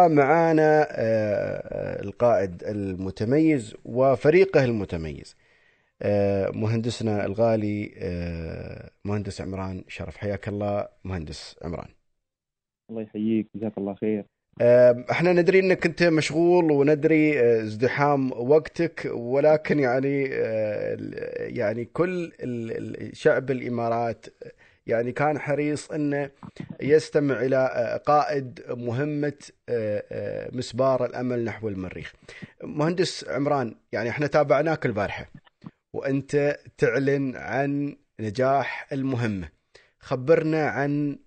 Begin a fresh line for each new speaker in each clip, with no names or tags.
معانا آه، القائد المتميز وفريقه المتميز. آه، مهندسنا الغالي آه، مهندس عمران شرف. حياك الله مهندس عمران.
الله يحييك جزاك الله خير.
إحنا ندري انك انت مشغول وندري ازدحام وقتك ولكن يعني يعني كل شعب الإمارات يعني كان حريص إنه يستمع إلى آه، قائد مهمة آه، آه، مسبار الأمل نحو المريخ. مهندس عمران يعني إحنا تابعناك البارحة وأنت تعلن عن نجاح المهمة. خبرنا عن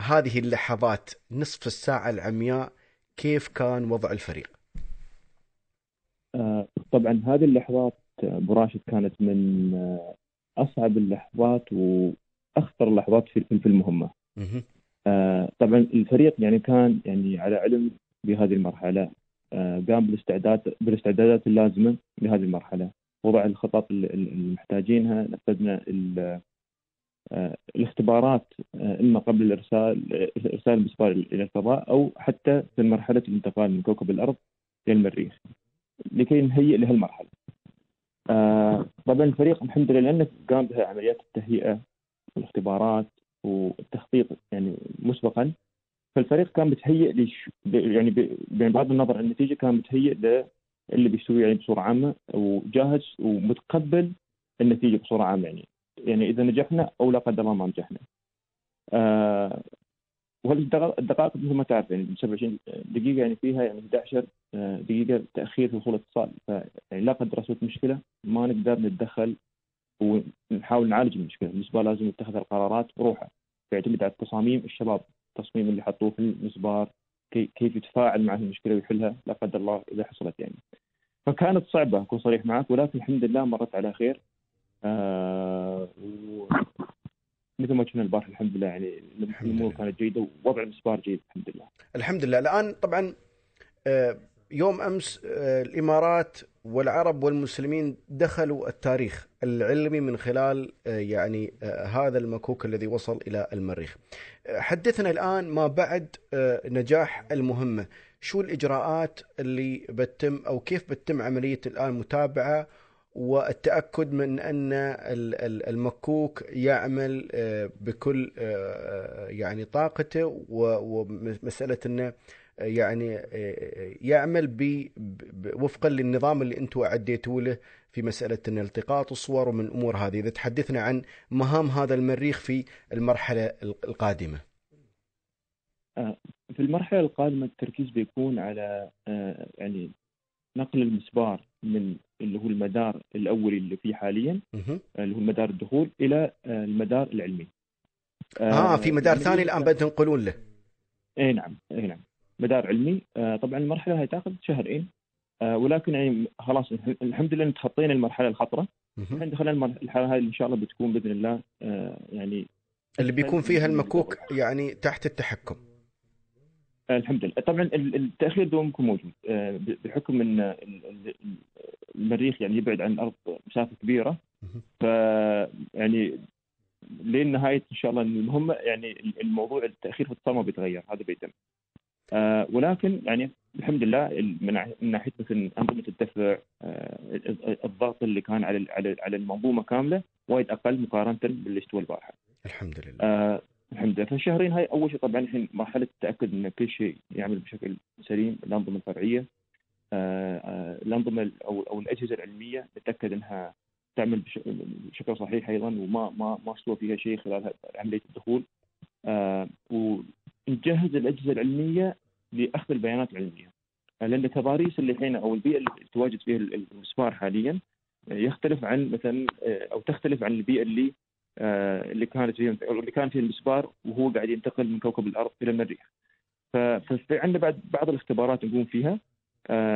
هذه اللحظات نصف الساعة العمياء كيف كان وضع الفريق؟
طبعا هذه اللحظات أبو راشد كانت من أصعب اللحظات و اخطر اللحظات في. آه طبعا الفريق يعني كان يعني على علم بهذه المرحلة. آه قام بالاستعداد بالاستعدادات اللازمة لهذه المرحلة. وضع الخطط اللي محتاجينها. نفذنا آه الاختبارات آه إما قبل الارسال إرسال المسبار إلى الفضاء أو حتى في مرحلة الانتقال من كوكب الأرض إلى المريخ. لكي نهيئ لهالمرحلة. آه طبعا الفريق الحمد لله لأنه قام بعمليات التهيئة والاختبارات. والتخطيط يعني مسبقا. فالفريق كان متهيئ لش يعني بغض النظر عن النتيجة كان متهيئ اللي بيسويه يعني بصورة عامة وجاهز ومتقبل النتيجة بصورة عامة يعني. يعني إذا نجحنا أو لا قدر الله ما نجحنا. آه الدقائق مثل ما تعرف يعني 27 دقيقة يعني فيها يعني 11 آه، دقيقة تأخير في وصول الاتصال. فيعني لا قدر الله مشكلة ما نقدر نتدخل ونحاول نعالج المشكلة. المسبار لازم يتخذ القرارات بروحه. يعتمد على التصاميم الشباب. التصميم اللي حطوه في المسبار كيف يتفاعل مع المشكلة ويحلها لا قدر الله إذا حصلت يعني. فكانت صعبة أكون صريح معك. ولكن الحمد لله مرت على خير. آه مثل ما كنا البارحه الحمد لله يعني الأمور كانت جيدة ووضع المسبار جيد الحمد لله.
الحمد لله. الآن طبعا آه يوم أمس آه، الإمارات والعرب والمسلمين دخلوا التاريخ العلمي من خلال آه، يعني آه، هذا المكوك الذي وصل إلى المريخ. حدثنا الآن ما بعد نجاح المهمة، شو الإجراءات اللي بتتم أو كيف بتتم عملية الآن متابعة والتأكد من أن المكوك يعمل بكل يعني طاقته ومسألة أنه يعني آه، يعمل وفقا للنظام اللي أنتم اعديتوا له في مسألة إن التقاط الصور ومن الأمور هذه إذا تحدثنا عن مهام هذا المريخ في المرحلة القادمة.
آه، في المرحلة القادمة التركيز بيكون على آه، يعني نقل المسبار من اللي هو المدار الأولي اللي فيه حاليا اللي هو مدار الدخول إلى المدار العلمي.
آه في مدار ثاني الآن بتنقلون له.
اي نعم اي نعم مدار علمي. آه، طبعا المرحلة هاي تاخذ شهرين. آه، ولكن يعني خلاص الحمد لله تخطينا المرحلة الخطرة. الحين دخلنا المرحله هاي إن شاء الله بتكون بإذن الله آه، يعني
اللي بيكون فيها المكوك يعني تحت التحكم.
الحمد لله. طبعا التأخير دوم يكون موجود بحكم إن المريخ يعني يبعد عن الأرض مسافة كبيرة. ف يعني لين نهاية إن شاء الله المهمه يعني الموضوع التأخير في ما بيتغير. هذا بيتم. ولكن يعني الحمد لله من ناحيه مثلا أنظمة الدفع آه الضغط اللي كان على على المنظومة كاملة وايد أقل مقارنة باللي استوى البارحة.
الحمد لله.
آه الحمد لله فالشهرين هاي أول شيء طبعا الحين مرحلة التأكد إن كل شيء يعمل بشكل سليم الأنظمة الفرعية آه آه الأنظمة أو أو الأجهزة العلمية نتاكد إنها تعمل بشكل صحيح أيضا وما ما ما استوى فيها شيء خلال عملية الدخول آه ونجهز الأجهزة العلمية لأخذ البيانات العلمية. لأن التضاريس اللي الحين أو البيئة اللي تواجد فيها المسمار حاليا يختلف عن مثلا أو تختلف عن البيئة اللي اللي كانت فيها اللي كان فيها المسبار وهو قاعد ينتقل من كوكب الأرض إلى المريخ. ففي عندنا بعد بعض الاختبارات نقوم فيها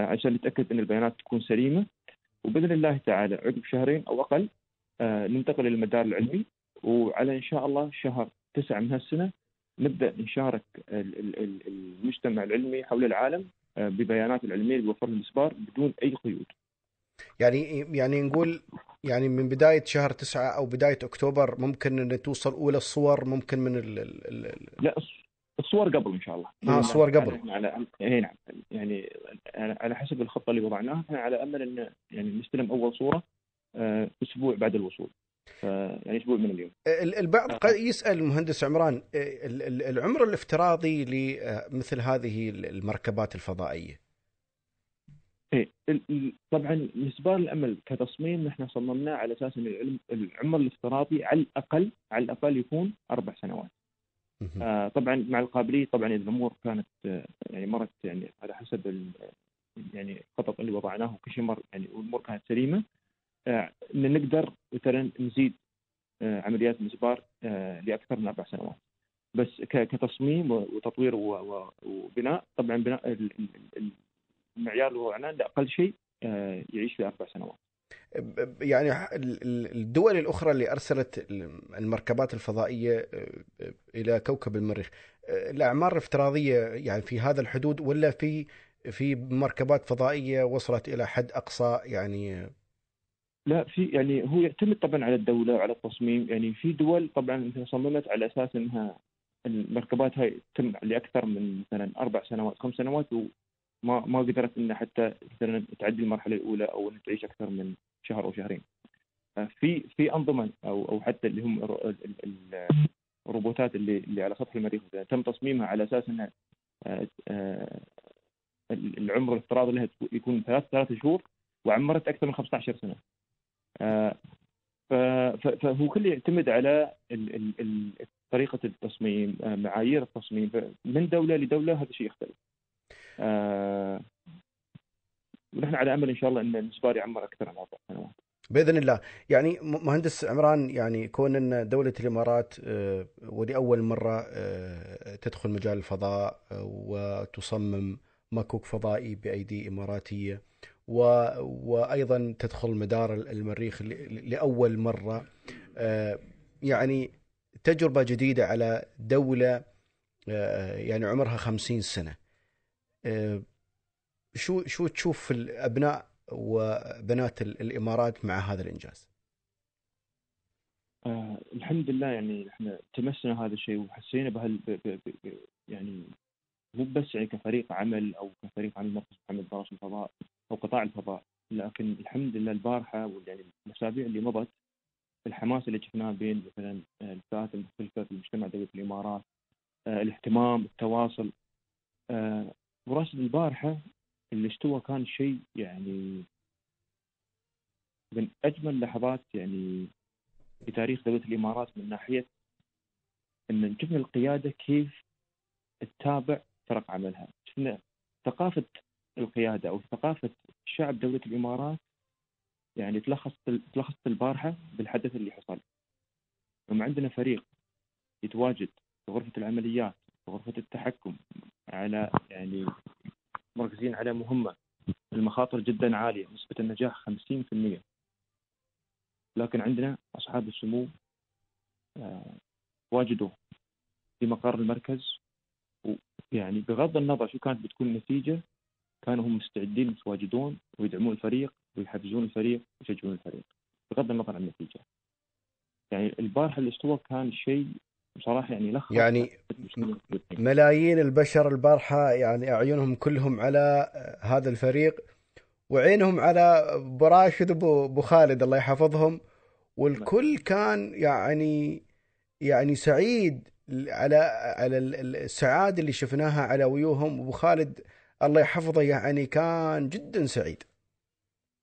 عشان نتأكد إن البيانات تكون سليمة. وبإذن الله تعالى عقب شهرين أو أقل ننتقل للمدار العلمي. وعلى إن شاء الله شهر تسعة من هالسنة نبدأ نشارك المجتمع العلمي حول العالم آه، ببيانات العلمية اللي بيوفرها المسبار بدون أي قيود.
يعني يعني نقول يعني من بداية شهر تسعة أو بداية أكتوبر ممكن إن توصل أولى الصور ممكن من ال ال
لا الصور قبل إن شاء الله.
آه الصور قبل.
على اي نعم. يعني على حسب الخطة اللي وضعناها إحنا على أمل إن يعني نستلم أول صورة آه، أسبوع بعد الوصول. يعني أسبوع من اليوم.
البعض قد يسأل المهندس عمران العمر الافتراضي لمثل هذه المركبات الفضائية.
إيه طبعا مسبار الامل كتصميم نحن صممناه على أساس إن العمر الافتراضي على الأقل على الأقل يكون أربع سنوات. آه طبعا مع القابلية طبعا الأمور كانت آه يعني مرت يعني على حسب يعني الخطط اللي وضعناه وكل شيء مر يعني والامور كانت سليمة. آه إن نقدر مثلا نزيد آه عمليات المسبار آه لأكثر من أربع سنوات. بس كتصميم وتطوير وبناء طبعا بناء المعيار اللي هو عنان أقل شيء آه، يعيش لاربع سنوات.
يعني الدول الأخرى اللي أرسلت المركبات الفضائية آه، إلى كوكب المريخ آه، الأعمار الافتراضية يعني في هذا الحدود ولا في في مركبات فضائية وصلت إلى حد أقصى يعني
لا في يعني هو يعتمد طبعا على الدولة وعلى التصميم يعني في دول طبعا صممت على أساس إنها المركبات هاي تتم لأكثر من مثلا أربع سنوات خمس سنوات ما ما قدرت ان حتى مثلا تعدي المرحلة الأولى أو ان تعيش أكثر من شهر أو شهرين. في في أنظمة أو أو حتى اللي هم الروبوتات اللي اللي على سطح المريخ تم تصميمها على أساس إنها آه، آه، العمر الافتراضي لها يكون ثلاث ثلاث شهور وعمرت أكثر من 15 سنة. آه، فهو كله يعتمد على طريقة التصميم معايير التصميم من دولة لدولة هذا الشيء يختلف. آه ونحن على أمل إن شاء الله إن المسبار يعمر أكثر من أربع سنوات.
بإذن الله، يعني مهندس عمران يعني كون إن دولة الإمارات آه، ولاول مرة آه، تدخل مجال الفضاء آه، وتصمم مكوك فضائي بأيدي إماراتية و... وأيضا تدخل مدار المريخ لأول مرة. يعني تجربة جديدة على دولة يعني عمرها خمسين سنة. آه، شو شو تشوف الأبناء وبنات الإمارات مع هذا الإنجاز؟
آه الحمد لله يعني إحنا تمسنا هذا الشيء وحسينا بهال يعني مو بس يعني كفريق عمل أو كفريق عمل مركز محمد بارش الفضاء. أو قطاع الفضاء. لكن الحمد لله البارحة يعني الاسابيع اللي مضت الحماس اللي شفناه بين مثلا الفئات المختلفة في المجتمع دولة الإمارات آه الاهتمام التواصل آه وراشد البارحة اللي استوى كان شيء يعني من أجمل لحظات يعني في تاريخ دولة الإمارات من ناحية أن شفنا القيادة كيف تتابع فرق عملها. شفنا ثقافة القيادة أو ثقافة شعب دولة الإمارات يعني تلخص تلخصت البارحة بالحدث اللي حصل. لما عندنا فريق يتواجد في غرفة العمليات في غرفة التحكم على يعني مركزين على مهمة المخاطر جدا عالية نسبة النجاح 50% لكن عندنا أصحاب السمو آه، واجدوا في مقر المركز ويعني بغض النظر شو كانت بتكون النتيجة كانوا هم مستعدين يتواجدون ويدعمون الفريق ويحفزون الفريق ويشجعون الفريق بغض النظر عن النتيجة. يعني البارحة اللي استوى كان شيء بصراحة يعني لخص
يعني ملايين البشر البارحة يعني أعينهم كلهم على هذا الفريق وعينهم على براشد أبو خالد الله يحفظهم. والكل كان يعني يعني سعيد على على السعادة اللي شفناها على وجوههم أبو خالد الله يحفظه يعني كان جدا سعيد.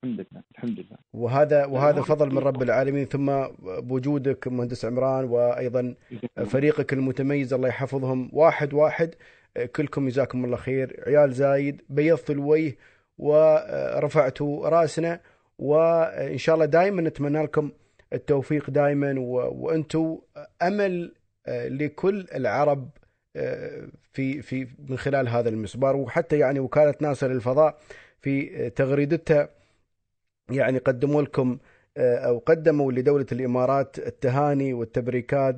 الحمد لله الحمد لله.
وهذا وهذا فضل من رب العالمين. ثم بوجودك مهندس عمران وأيضا فريقك المتميز الله يحفظهم. واحد واحد كلكم جزاكم الله خير. عيال زايد بيضتوا الوجه ورفعتوا راسنا وإن شاء الله دائما نتمنى لكم التوفيق دائما وأنتم أمل لكل العرب في في من خلال هذا المسبار. وحتى يعني وكالة ناصر للفضاء في تغريدتها يعني قدموا لكم آه، أو قدموا لدولة الإمارات التهاني والتبريكات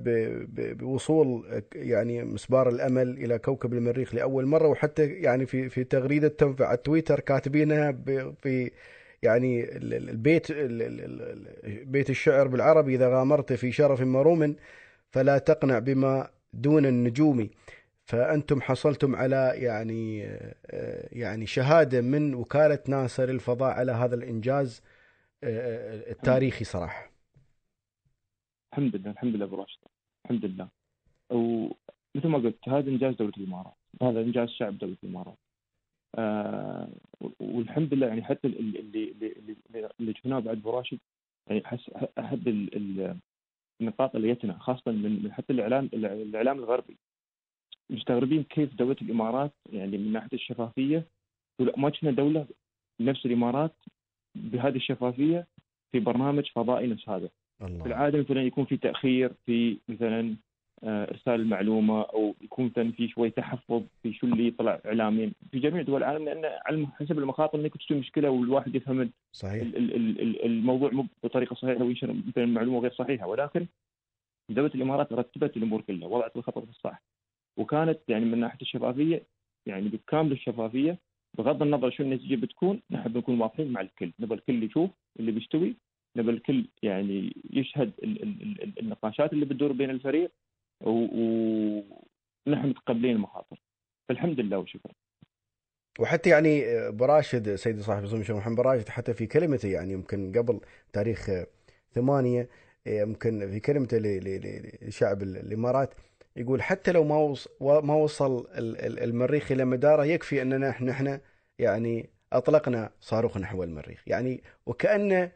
بوصول يعني مسبار الأمل إلى كوكب المريخ لأول مرة. وحتى يعني في في تغريدتهم على تويتر كاتبينها في يعني البيت بيت الشعر بالعربي إذا غامرت في شرف مروم فلا تقنع بما دون النجوم. فأنتم حصلتم على يعني يعني شهادة من وكالة ناسا للفضاء على هذا الإنجاز التاريخي صراحة.
الحمد لله الحمد لله أبو راشد. الحمد لله. ومثل ما قلت هذا إنجاز دولة الإمارات. هذا إنجاز شعب دولة الإمارات. آه والحمد لله يعني حتى اللي اللي اللي, شفناه بعد أبو راشد يعني احد النقاط اللي جتنا خاصة من حتى الإعلام الإعلام الغربي مستغربين كيف دولة الإمارات يعني من ناحية الشفافية ما شفنا دولة نفس الإمارات بهذه الشفافية في برنامج فضائي نفس هذا الله. في العادة مثلا يكون في تأخير في مثلا إرسال المعلومة أو يكون مثلا في شوي تحفظ في شو اللي يطلع اعلاميا. في جميع دول العالم لأن على حسب المخاطر إنك تسوي مشكلة والواحد يفهم
صحيح.
الموضوع مو بطريقة صحيحة وينشر مثلا المعلومه غير صحيحة. ولكن دولة الإمارات رتبت الأمور كلها وضعت الخطر في الصح. وكانت يعني من ناحية الشفافية يعني بكامل الشفافية بغض النظر شو النتيجة بتكون نحب نكون واضحين مع الكل. نبغى الكل يشوف اللي بيستوي نبغى الكل يعني يشهد النقاشات اللي بتدور بين الفريق. ونحن متقبلين المخاطر. فالحمد لله وشكرا.
وحتى يعني براشد سيدي صاحب السمو الشيخ محمد براشد حتى في كلمته يعني يمكن قبل تاريخ ثمانية يمكن في كلمته لشعب الإمارات يقول حتى لو ما ما وصل المريخ إلى مدارة يكفي أننا إحنا يعني أطلقنا صاروخ نحو المريخ. يعني وكانه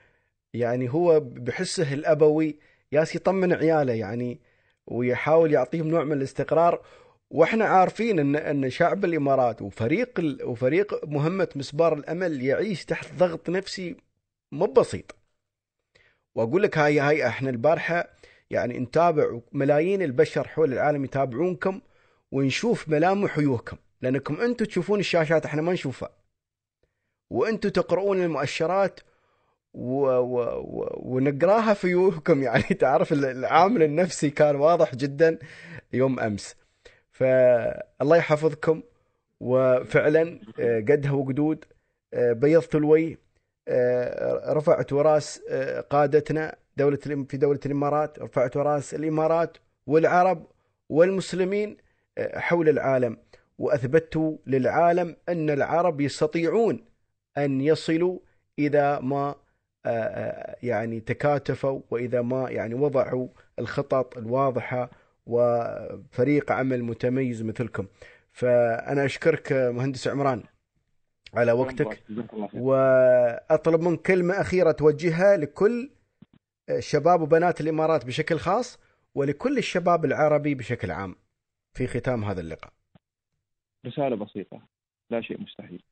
يعني هو بحسه الأبوي ياس يطمن عياله يعني ويحاول يعطيهم نوع من الاستقرار. وإحنا عارفين ان إن شعب الإمارات وفريق وفريق مهمة مسبار الأمل يعيش تحت ضغط نفسي مو بسيط. وأقول لك هاي هاي إحنا البارحة يعني نتابع ملايين البشر حول العالم يتابعونكم ونشوف ملامح وجوهكم لأنكم أنتم تشوفون الشاشات إحنا ما نشوفها. وأنتم تقرؤون المؤشرات و... و... و... ونقراها في وجوهكم يعني تعرف العامل النفسي كان واضح جدا يوم أمس. فالله يحفظكم. وفعلا آه، قدها وقدود آه، بيضت الوي آه، رفعت راس قادتنا دولة في دولة الإمارات رفعت راس الإمارات والعرب والمسلمين حول العالم. وأثبتوا للعالم أن العرب يستطيعون أن يصلوا إذا ما يعني تكاتفوا وإذا ما يعني وضعوا الخطط الواضحة وفريق عمل متميز مثلكم فأنا أشكرك مهندس عمران على وقتك وأطلب منك كلمة أخيرة توجهها لكل شباب وبنات الإمارات بشكل خاص ولكل الشباب العربي بشكل عام في ختام هذا اللقاء.
رسالة بسيطة لا شيء مستحيل.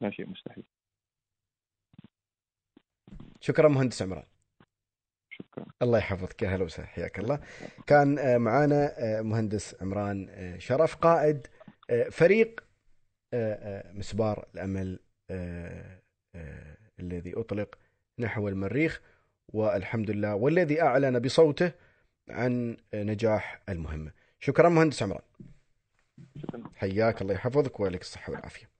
لا شيء مستحيل.
شكرا مهندس عمران.
شكرا.
الله يحفظك. يا هلا وسهلا. حياك الله. كان آه، معانا آه، مهندس عمران آه، شرف قائد فريق مسبار الأمل الذي أطلق نحو المريخ والحمد لله والذي أعلن بصوته عن نجاح المهمة. شكرا مهندس عمران.
شكرا.
حياك الله. يحفظك ولك الصحة والعافية.